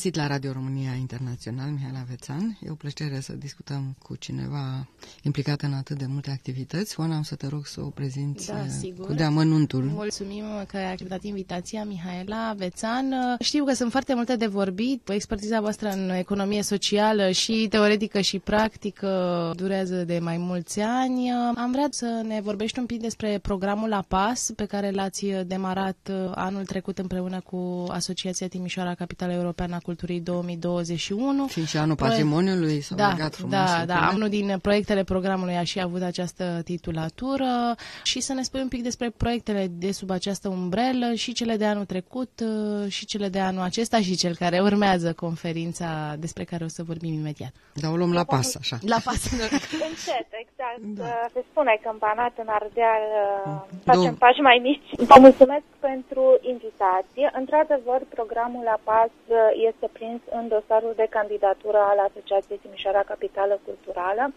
Găsit la Radio România Internațional, Mihail Avețan. E o plăcere să discutăm cu cineva implicat în atât de multe activități. Oana, am să te rog să o prezinți Da, eh, sigur. cu deamănuntul. Mulțumim că ai acceptat invitația, Mihaela Avețan. Știu că sunt foarte multe de vorbit. Expertiza voastră în economie socială și teoretică și practică durează de mai mulți ani. Am vrea să ne vorbești un pic despre programul La Pas, pe care l-ați demarat anul trecut împreună cu Asociația Timișoara Capitală Europeană a Culturii 2021. Fiind și anul Proiect- patrimoniului, s-au da, legat frumos. Da, lucrurile. da, unul din proiectele programului a și avut această titulatură și să ne spui un pic despre proiectele de sub această umbrelă și cele de anul trecut uh, și cele de anul acesta și cel care urmează conferința despre care o să vorbim imediat. Da, o luăm la pas, așa. La pas. Încet, exact. Da. Se spune că în Banat, în Ardeal, uh, Două. facem pași mai mici. Vă mulțumesc pentru invitație. Într-adevăr, programul La Paz uh, este prins în dosarul de candidatură al Asociației Timișoara Capitală Culturală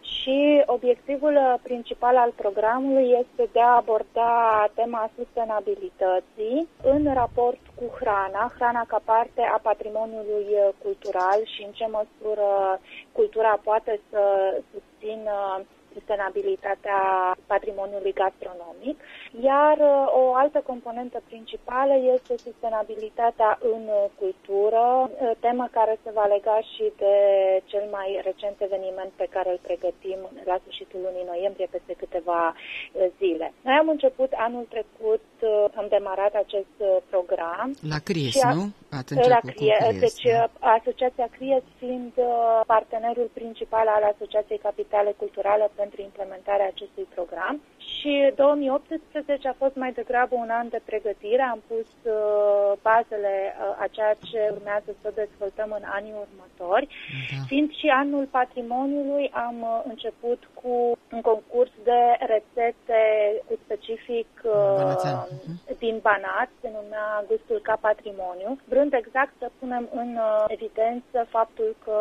și obiectivul uh, principal al programului este de a aborda tema sustenabilității în raport cu hrana, hrana ca parte a patrimoniului uh, cultural și în ce măsură cultura poate să susțină sustenabilitatea patrimoniului gastronomic, iar uh, o altă componentă principală este sustenabilitatea în uh, cultură, uh, temă care se va lega și de cel mai recent eveniment pe care îl pregătim la sfârșitul lunii noiembrie, peste câteva uh, zile. Noi am început anul trecut, uh, am demarat acest uh, program La Cries, Și a- nu? Ați la început cu CRIE, Cries, deci da. Asociația CRIES fiind uh, partenerul principal al Asociației Capitale Culturale pentru implementarea acestui program. Și 2018 a fost mai degrabă un an de pregătire. Am pus uh, bazele uh, a ceea ce urmează să dezvoltăm în anii următori. Da. Fiind și anul patrimoniului, am uh, început cu un concurs de rețete cu specific Banațean. uh, Mhm. din Banat, se numea Gustul ca Patrimoniu, vrând exact să punem în uh, evidență faptul că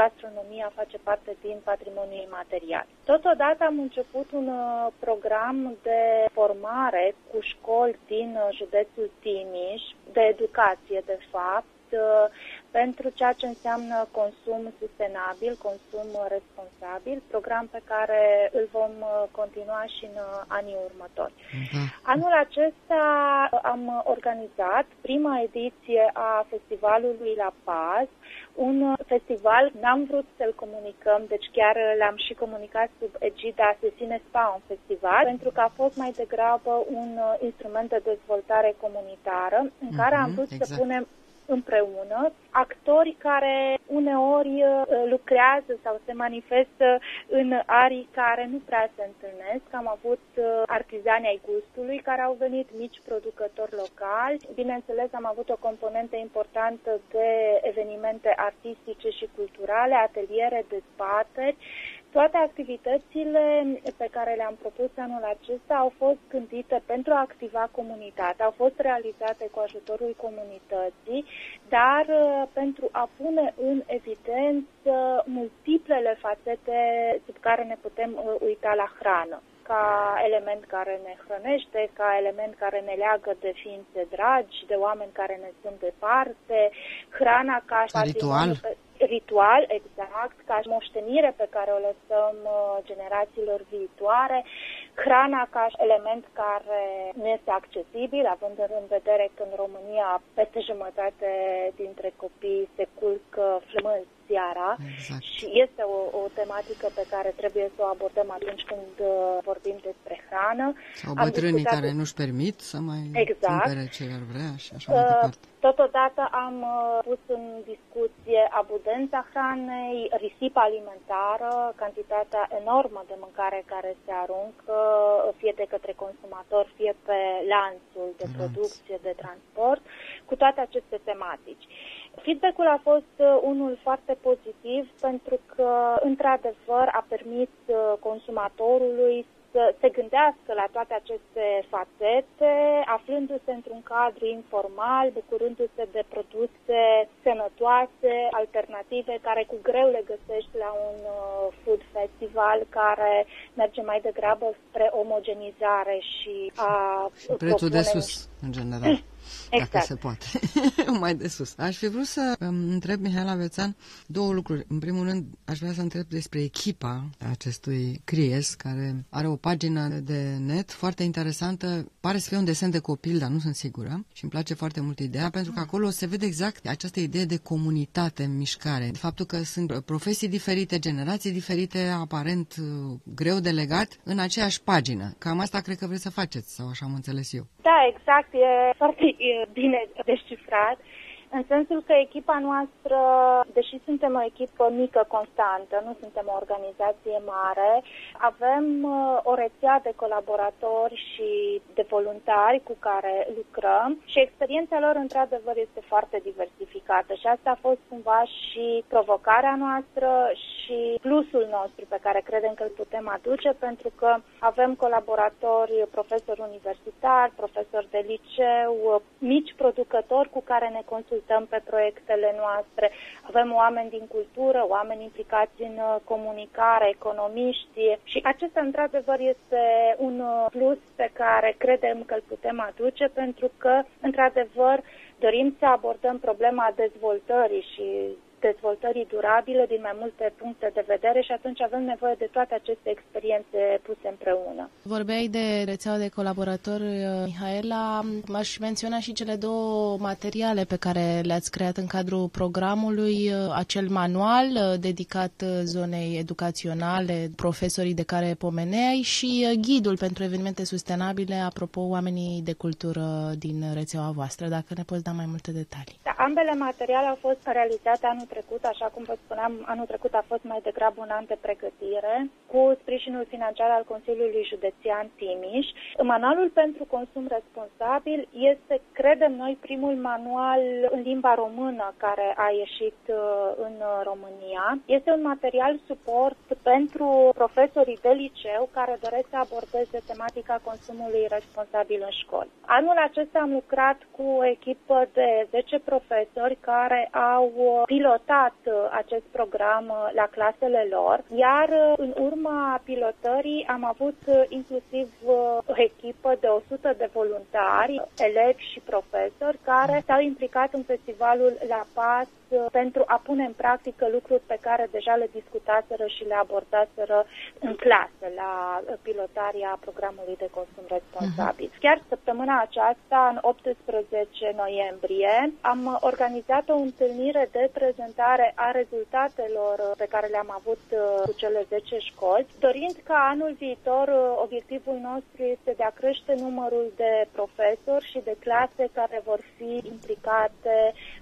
gastronomia face parte din patrimoniul imaterial. Totodată am început un uh, program de formare cu școli din uh, județul Timiș, de educație de fapt, uh, pentru ceea ce înseamnă consum sustenabil, consum uh, responsabil, program pe care îl vom uh, continua și în uh, anii următori. Da. Anul acesta am organizat prima ediție a festivalului La Paz, un festival, n-am vrut să-l comunicăm, deci chiar l-am și comunicat sub egida Sesine Spa, un festival, pentru că a fost mai degrabă un uh, instrument de dezvoltare comunitară, în care am Mhm, vrut să exact. punem împreună actori care uneori uh, lucrează sau se manifestă în arii care nu prea se întâlnesc. Am avut uh, artizani ai gustului care au venit, mici producători locali. Bineînțeles, am avut o componentă importantă de evenimente artistice și culturale, ateliere, dezbateri. Toate activitățile pe care le-am propus anul acesta au fost gândite pentru a activa comunitatea, au fost realizate cu ajutorul comunității, dar uh, pentru a pune în evidență multiplele fațete sub care ne putem uh, uita la hrană ca element care ne hrănește, ca element care ne leagă de ființe dragi, de oameni care ne sunt departe, hrana ca, Ca ritual. patrimoniu pe- ritual, exact, ca moștenire pe care o lăsăm uh, generațiilor viitoare, hrana ca element care nu este accesibil, având în vedere că în România peste jumătate dintre copii se culcă flămânzi seara Exact. și este o, o tematică pe care trebuie să o abordăm atunci când uh, vorbim despre hrană. Sau Am bătrânii discutat care cu- nu-și permit să mai Exact. cumpere ce ar vrea și așa mai Uh, departe. Totodată am uh, pus în discuție abundența hranei, risipa alimentară, cantitatea enormă de mâncare care se aruncă, fie de către consumator, fie pe lanțul de Lanț. producție, de transport, cu toate aceste tematici. Feedback-ul a fost uh, unul foarte pozitiv pentru că, într-adevăr, a permis uh, consumatorului să se gândească la toate aceste fațete, aflându-se într-un cadru informal, bucurându-se de produse sănătoase, alternative, care cu greu le găsești la un uh, food festival care merge mai degrabă spre omogenizare și a Prețul de sus, în general. Exact. Dacă se poate. Mai de sus. Aș fi vrut să um, întreb, Mihaela Vețan, două lucruri. În primul rând, aș vrea să întreb despre echipa acestui Cries, care are o pagină de net foarte interesantă. Pare să fie un desen de copil, dar nu sunt sigură. Și îmi place foarte mult ideea, pentru că acolo se vede exact această idee de comunitate în mișcare. Faptul că sunt profesii diferite, generații diferite, aparent uh, greu de legat, în aceeași pagină. Cam asta cred că vreți să faceți, sau așa am înțeles eu. Da, exact. E foarte bine descifrat, în sensul că echipa noastră, deși suntem o echipă mică, constantă, nu suntem o organizație mare, avem uh, o rețea de colaboratori și de voluntari cu care lucrăm și experiența lor, într-adevăr, este foarte diversificată și asta a fost cumva și provocarea noastră și plusul nostru pe care credem că îl putem aduce, pentru că avem colaboratori, profesori universitari, profesori de liceu, mici producători cu care ne consultăm pe proiectele noastre. Avem oameni din cultură, oameni implicați în uh, comunicare, economiști și acesta, într-adevăr, este un uh, plus pe care credem că îl putem aduce, pentru că, într-adevăr, dorim să abordăm problema dezvoltării și dezvoltării durabile din mai multe puncte de vedere și atunci avem nevoie de toate aceste experiențe puse împreună. Vorbeai de rețeaua de colaboratori, uh, Mihaela. M-aș menționa și cele două materiale pe care le-ați creat în cadrul programului, uh, acel manual uh, dedicat zonei educaționale, profesorii de care pomeneai și ghidul pentru evenimente sustenabile, apropo oamenii de cultură din rețeaua voastră, dacă ne poți da mai multe detalii. Da, ambele materiale au fost realizate anul trecut, așa cum vă spuneam, anul trecut a fost mai degrabă un an de pregătire, cu sprijinul financiar al Consiliului Județean Timiș. Manualul pentru consum responsabil este, credem noi, primul manual în limba română care a ieșit uh, în România. Este un material suport pentru profesorii de liceu care doresc să abordeze tematica consumului responsabil în școli. Anul acesta am lucrat cu o echipă de 10 profesori care au pilot pilotat uh, acest program uh, la clasele lor, iar uh, în urma pilotării am avut inclusiv o echipă de 100 de voluntari, elevi și profesori care s-au implicat în festivalul La Paz pentru a pune în practică lucruri pe care deja le discutaseră și le abordaseră în clasă la pilotarea programului de consum responsabil. Uh-huh. Chiar săptămâna aceasta, în 18 noiembrie, am organizat o întâlnire de prezentare a rezultatelor pe care le-am avut uh, cu cele 10 școli, dorind ca anul viitor uh, obiectivul nostru este de a crește numărul de profesori și de clase care vor fi implicate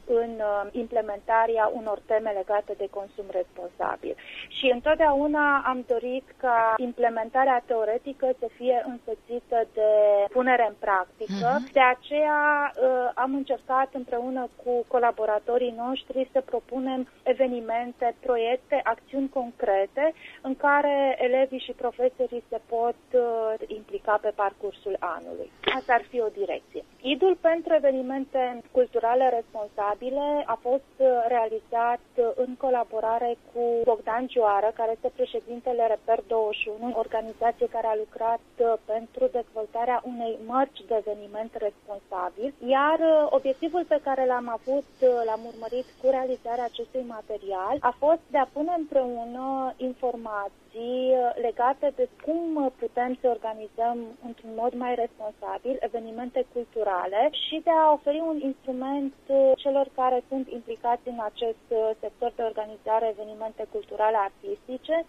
în uh, implementarea unor teme legate de consum responsabil. Și întotdeauna am dorit ca implementarea teoretică să fie însoțită de punere în practică. Uh-huh. De aceea uh, am încercat împreună cu colaboratorii noștri să propunem evenimente, proiecte, acțiuni concrete în care elevii și profesorii se pot uh, implica pe parcursul anului. Asta ar fi o direcție. Idul pentru evenimente culturale responsabile a fost uh, realizat uh, în colaborare cu Bogdan Gioară, care este președintele Reper 21, organizație care a lucrat uh, pentru dezvoltarea unei mărci de eveniment responsabil, iar obiectivul pe care l-am avut, l-am urmărit cu realizarea acestui material, a fost de a pune împreună informații strategii uh, legate de cum putem să organizăm într-un mod mai responsabil evenimente culturale și de a oferi un instrument uh, celor care sunt implicați în acest uh, sector de organizare evenimente culturale artistice,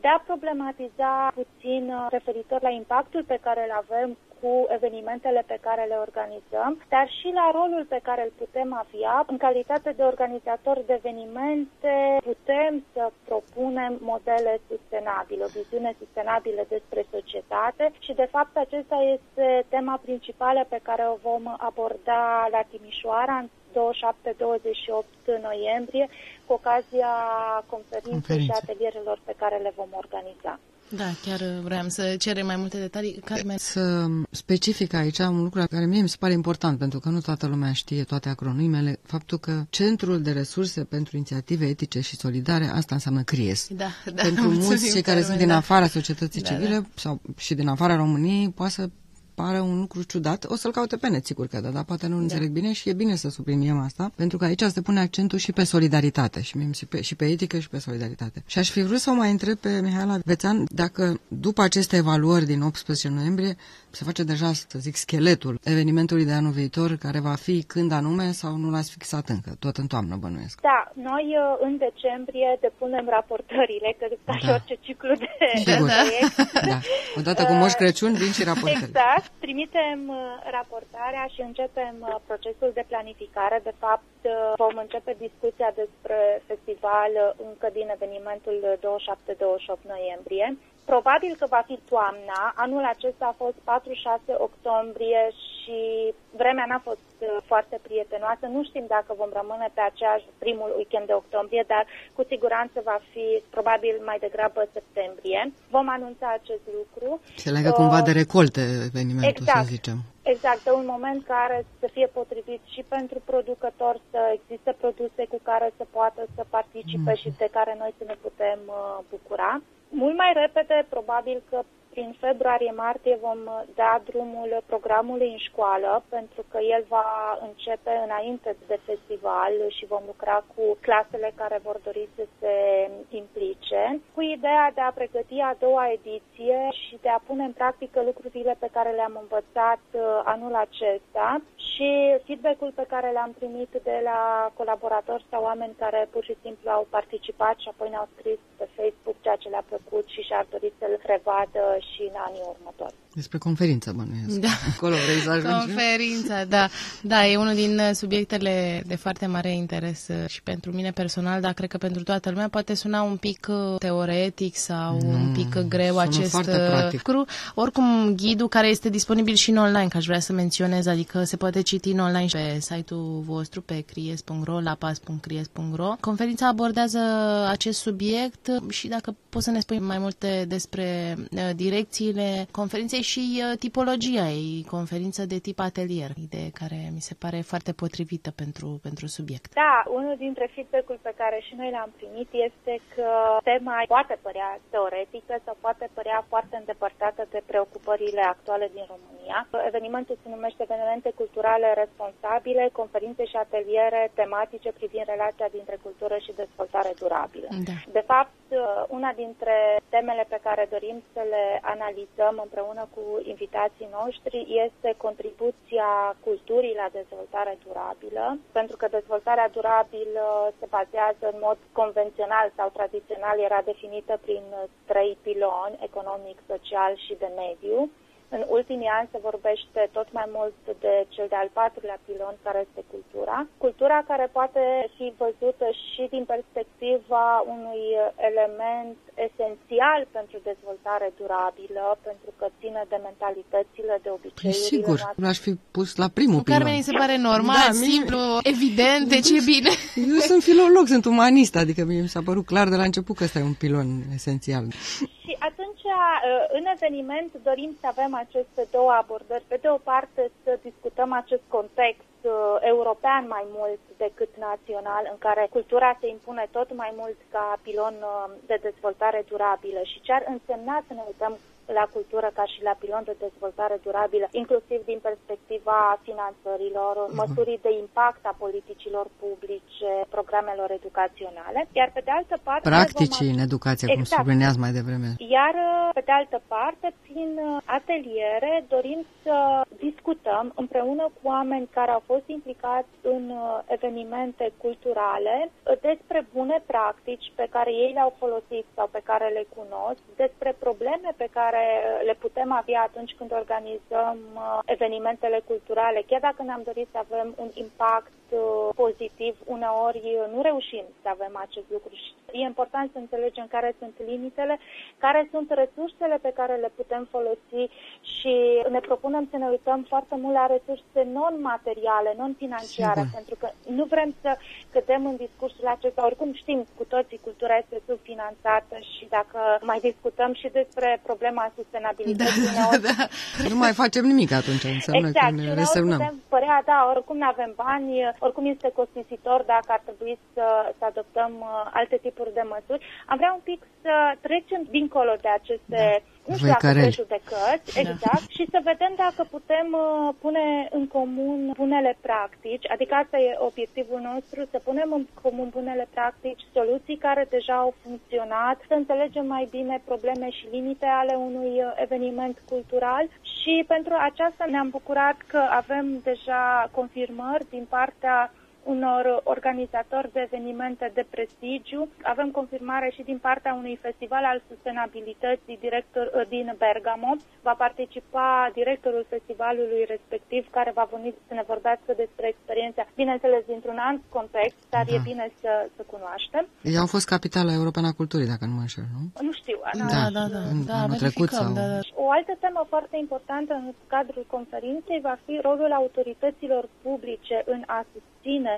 de a problematiza puțin referitor la impactul pe care îl avem cu evenimentele pe care le organizăm, dar și la rolul pe care îl putem avea. În calitate de organizator de evenimente, putem să propunem modele sustenabile, o viziune sustenabilă despre societate și, de fapt, acesta este tema principală pe care o vom aborda la Timișoara în 27-28 noiembrie, cu ocazia conferinței și atelierelor pe care le vom organiza. Da, chiar vreau să cerem mai multe detalii. Carmen. Să specific aici un lucru care mie mi se pare important, pentru că nu toată lumea știe toate acronimele, faptul că Centrul de Resurse pentru Inițiative Etice și Solidare, asta înseamnă CRIES. Da, da, pentru mulți cei care sunt din da. afara societății Da, civile da. sau și din afara României, poate să pară un lucru ciudat, o să-l caute pe net, sigur că da, dar poate nu înțeleg bine și e bine să subliniem asta, pentru că aici se pune accentul și pe solidaritate și, mie, și, pe, și pe etică și pe solidaritate. Și aș fi vrut să o mai întreb pe Mihaela Vețan dacă după aceste evaluări din 18 noiembrie se face deja, să zic, scheletul evenimentului de anul viitor, care va fi când anume sau nu l-ați fixat încă, tot în toamnă bănuiesc. Da, noi uh, în decembrie depunem raportările, că ca și Da. orice ciclu de Sigur. proiect. Da. Odată cu Moș Crăciun vin și raportările. Exact. Trimitem uh, raportarea și începem uh, procesul de planificare. De fapt, uh, vom începe discuția despre festival uh, încă din evenimentul uh, 27-28 noiembrie. Probabil că va fi toamna. Anul acesta a fost 4-6 octombrie și vremea n-a fost uh, foarte prietenoasă. Nu știm dacă vom rămâne pe aceeași primul weekend de octombrie, dar cu siguranță va fi probabil mai degrabă septembrie. Vom anunța acest lucru. Se legă cumva Uh, de recolte evenimentul, exact. să zicem. Exact, de un moment care să fie potrivit și pentru producător, să existe produse cu care să poată să participe și de care noi să ne putem uh, bucura. Mult mai repede, probabil că prin februarie-martie vom uh, da drumul programului în școală, pentru că el va începe înainte de festival și vom lucra cu clasele care vor dori să se implice, cu ideea de a pregăti a doua ediție și de a pune în practică lucrurile pe care le-am învățat uh, anul acesta și feedback-ul pe care l-am primit de la colaboratori sau oameni care pur și simplu au participat și apoi ne-au scris pe Facebook ceea ce le-a plăcut și și-ar dori să-l revadă și în anii următori. Despre conferință, bănuiesc. Da. Acolo vrei să ajungi? Conferința, da. Da, e unul din uh, subiectele de foarte mare interes uh, și pentru mine personal, dar cred că pentru toată lumea poate suna un pic uh, teoretic sau un pic uh, greu sună acest foarte uh, practic. lucru. Oricum, ghidul care este disponibil și în online, că aș vrea să menționez, adică se poate citi în online și pe site-ul vostru, pe cries.ro, la pas.cries.ro. Conferința abordează acest subiect uh, și dacă poți să ne spui mai multe despre uh, direcțiile conferinței și uh, tipologia ei, conferință de tip atelier, idee care mi se pare foarte potrivită pentru, pentru subiect. Da, unul dintre feedback-ul pe care și noi l-am primit este că tema poate părea teoretică sau poate părea foarte îndepărtată de preocupările actuale din România. Evenimentul se numește Evenimente Culturale Responsabile, conferințe și ateliere tematice privind relația dintre cultură și dezvoltare durabilă. Da. De fapt, una dintre temele pe care dorim să le analizăm împreună cu invitații noștri este contribuția culturii la dezvoltare durabilă, pentru că dezvoltarea durabilă se bazează în mod convențional sau tradițional, era definită prin trei piloni, economic, social și de mediu. În ultimii ani se vorbește tot mai mult de cel de-al patrulea pilon, care este cultura. Cultura care poate fi văzută și din perspectiva unui element esențial pentru dezvoltare durabilă, pentru că ține de mentalitățile, de Păi obiceiurile sigur, noastre. l-aș fi pus la primul pilon. Carmen mi se pare normal, Da, mie- simplu, evident, deci e bine. Eu sunt filolog, sunt umanist, adică mie mi s-a părut clar de la început că ăsta e un pilon esențial. Și atunci, în eveniment, dorim să avem aceste două abordări. Pe de o parte, să discutăm acest context uh, european mai mult decât național, în care cultura se impune tot mai mult ca pilon uh, de dezvoltare durabilă și ce ar însemna să ne uităm la cultură ca și la pilon de dezvoltare durabilă, inclusiv din perspectiva finanțărilor, măsurii de impact a politicilor publice, programelor educaționale. Iar pe de altă parte... Practicii vom în educație, cum Exact. sublineați mai devreme. iar, pe de altă parte, prin uh, ateliere dorim să discutăm împreună cu oameni care au fost implicați în uh, evenimente culturale uh, despre bune practici pe care ei le-au folosit sau pe care le cunosc, despre probleme pe care uh, le putem avea atunci când organizăm uh, evenimentele culturale, chiar dacă ne-am dorit să avem un impact uh, pozitiv, uneori nu reușim să avem acest lucru și e important să înțelegem care sunt limitele, care sunt resursele pe care le putem folosi și ne propunem să ne uităm foarte mult la resurse non-materiale, non-financiare, Sigur. pentru că nu vrem să cădem în discursul acesta. Oricum știm cu toții, cultura este subfinanțată și dacă mai discutăm și despre problema sustenabilității, da, uneori... da. nu mai facem nimic atunci, înseamnă exact. că ne resemnăm. putem părea, da, oricum nu avem bani, oricum este costisitor dacă ar trebui să, să adoptăm uh, alte tipuri de măsuri. Am vrea un pic să trecem dincolo de aceste da nu știu dacă de judecăți, da. exact, și să vedem dacă putem uh, pune în comun bunele practici, adică asta e obiectivul nostru, să punem în comun bunele practici, soluții care deja au funcționat, să înțelegem mai bine probleme și limite ale unui uh, eveniment cultural. Și pentru aceasta ne-am bucurat că avem deja confirmări din partea unor organizatori de evenimente de prestigiu. Avem confirmare și din partea unui festival al sustenabilității director, uh, din Bergamo. Va participa directorul festivalului respectiv care va veni să ne vorbească despre experiența, bineînțeles dintr-un alt context, dar da. e bine să, să cunoaștem. Ei au fost capitala europeană a culturii, dacă nu mă înșel, nu? Nu știu. Da, da, da. da, da anul trecut sau... da, da. O altă temă foarte importantă în cadrul conferinței va fi rolul autorităților publice în a susține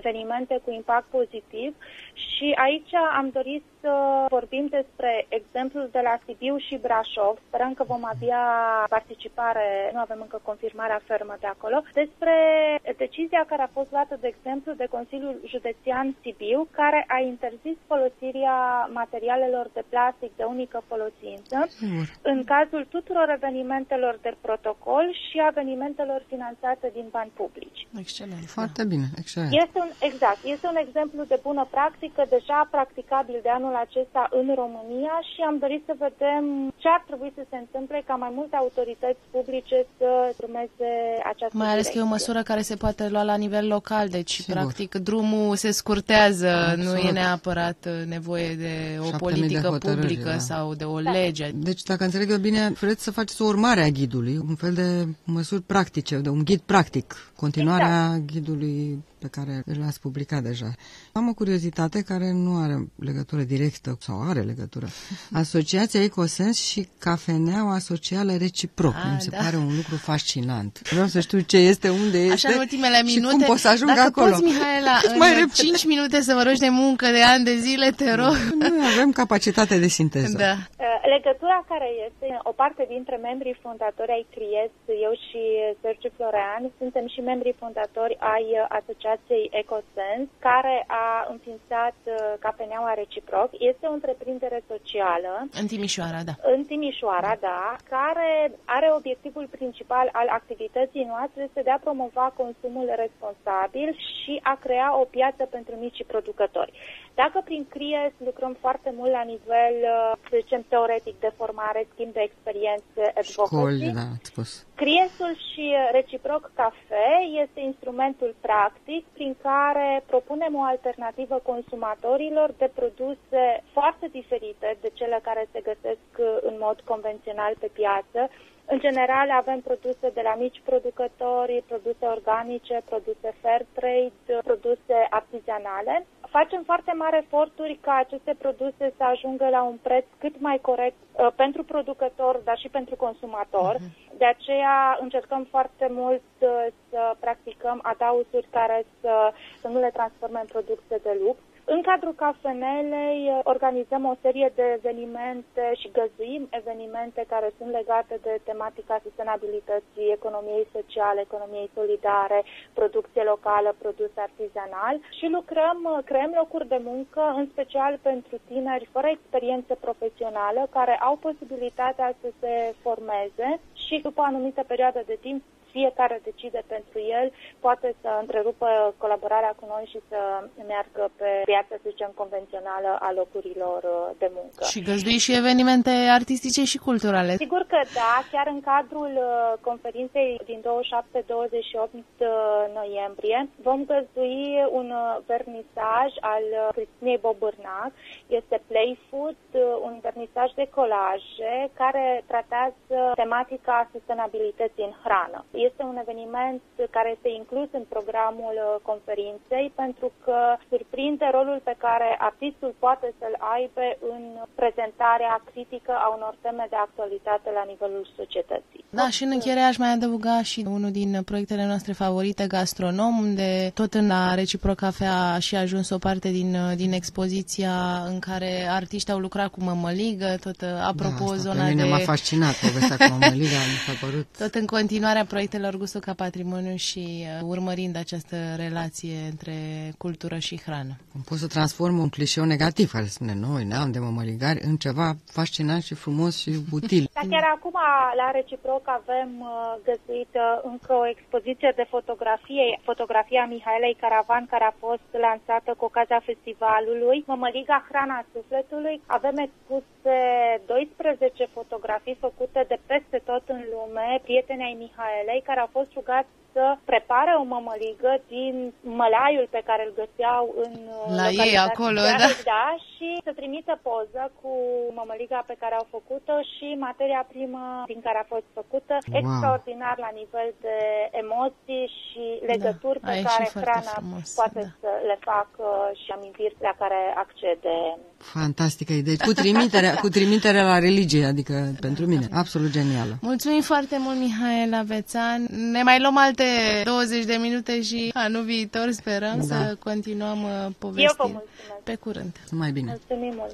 evenimente cu impact pozitiv și aici am dorit să vorbim despre exemplul de la Sibiu și Brașov. Sperăm că vom avea participare, nu avem încă confirmarea fermă de acolo, despre decizia care a fost luată, de exemplu, de Consiliul Județean Sibiu, care a interzis folosirea materialelor de plastic de unică folosință în cazul tuturor evenimentelor de protocol și evenimentelor finanțate din bani publici. Excelent. Foarte bine, excelent. Este un, exact, este un exemplu de bună practică deja practicabil de anul acesta în România și am dorit să vedem ce ar trebui să se întâmple ca mai multe autorități publice să urmeze această Mai ales direcție. că e o măsură care se poate lua la nivel local, deci Sigur. practic drumul se scurtează, Absolut. nu e neapărat nevoie de o politică de publică da. sau de o da. lege. Deci dacă înțeleg eu bine, vreți să faceți o urmare a ghidului, un fel de măsuri practice, de un ghid practic, continuarea exact. ghidului pe care l-ați publicat deja. Am o curiozitate care nu are legătură directă sau are legătură. Asociația Ecosens și Cafeneaua Socială Reciproc. A, Mi se da. pare un lucru fascinant. Vreau să știu ce este, unde este Așa în ultimele minute. și cum pot să ajung Dacă acolo. poți, Mihaela, în mai 5 minute să vă rogi de muncă de ani de zile, te rog. Noi avem capacitate de sinteză. Da. Legătura care este, o parte dintre membrii fondatori ai CRIES, eu și Sergiu Florean, suntem și membrii fondatori ai Asociației Ecosens, care a înființat uh, Cafeneaua Reciproc. Este o întreprindere socială. În Timișoara, da. În Timișoara, da, care are obiectivul principal al activității noastre este de a promova consumul responsabil și a crea o piață pentru micii producători. Dacă prin CRIES lucrăm foarte mult la nivel, uh, să zicem, teoretic de formare, schimb de experiențe, advocacy, Școli, da, spus. CRIES-ul și Reciproc Cafe este instrumentul practic prin care propunem o alternativă consumatorilor de produse foarte diferite de cele care se găsesc în mod convențional pe piață, în general avem produse de la mici producători, produse organice, produse fair trade, produse artizanale. Facem foarte mari eforturi ca aceste produse să ajungă la un preț cât mai corect uh, pentru producător, dar și pentru consumator. Uh-huh. De aceea încercăm foarte mult uh, să practicăm adausuri care să, să nu le transforme în produse de lux. În cadrul cafenelei uh, organizăm o serie de evenimente și găzuim evenimente care sunt legate de tematica sustenabilității, economiei sociale, economiei solidare, producție locală, produs artizanal și lucrăm, uh, creăm locuri de muncă, în special pentru tineri fără experiență profesională, care au posibilitatea să se formeze și după o anumită perioadă de timp fiecare decide pentru el, poate să întrerupă colaborarea cu noi și să meargă pe piața, să zicem, convențională a locurilor uh, de muncă. Și găzdui și evenimente artistice și culturale. Sigur că da, chiar în cadrul uh, conferinței din 27-28 uh, noiembrie vom găzdui un vernisaj al Cristinei Bobârnac. Este Play Food, un vernisaj de colaje care tratează tematica sustenabilității în hrană este un eveniment care este inclus în programul uh, conferinței pentru că surprinde rolul pe care artistul poate să-l aibă în prezentarea critică a unor teme de actualitate la nivelul societății. Da, și în încheiere aș mai adăuga și unul din proiectele noastre favorite, Gastronom, unde tot în la Reciproc Cafea a și ajuns o parte din, din expoziția în care artiști au lucrat cu mămăligă, tot uh, apropo da, asta zona pe mine de... m-a fascinat povestea cu mămăliga, mi s-a părut. Tot în continuarea proiectelor Gustul ca Patrimoniu și uh, urmărind această relație între cultură și hrană. Cum pot să transform un clișeu negativ care spune noi neam de mămăligari în ceva fascinant și frumos și util. Dar chiar acum la Reciproc avem uh, găsuită încă o expoziție de fotografie, fotografia Mihaelei Caravan care a fost lansată cu ocazia festivalului Mămăliga Hrana Sufletului. Avem expuse 12 fotografii făcute de peste tot în lume, prietenei Mihaelei, care au fost rugați să prepare o mămăligă din mălaiul pe care îl găseau în La ei acolo, da. da. și să trimită poză cu mămăliga pe care au făcut-o și materia primă din care a fost făcută, Wow. extraordinar la nivel de emoții și legături Da, a pe ieșit care foarte hrana frumos, poate da. să le facă și amintiri la care accede Fantastică idee. Cu trimitere, cu trimitere la religie, adică pentru mine, absolut genială. Mulțumim foarte mult, Mihaela Vețan. Ne mai luăm alte 20 de minute și anul viitor sperăm Da. să continuăm uh, Eu vă povestind. mulțumesc. Pe curând! Mai bine. Mulțumim mult.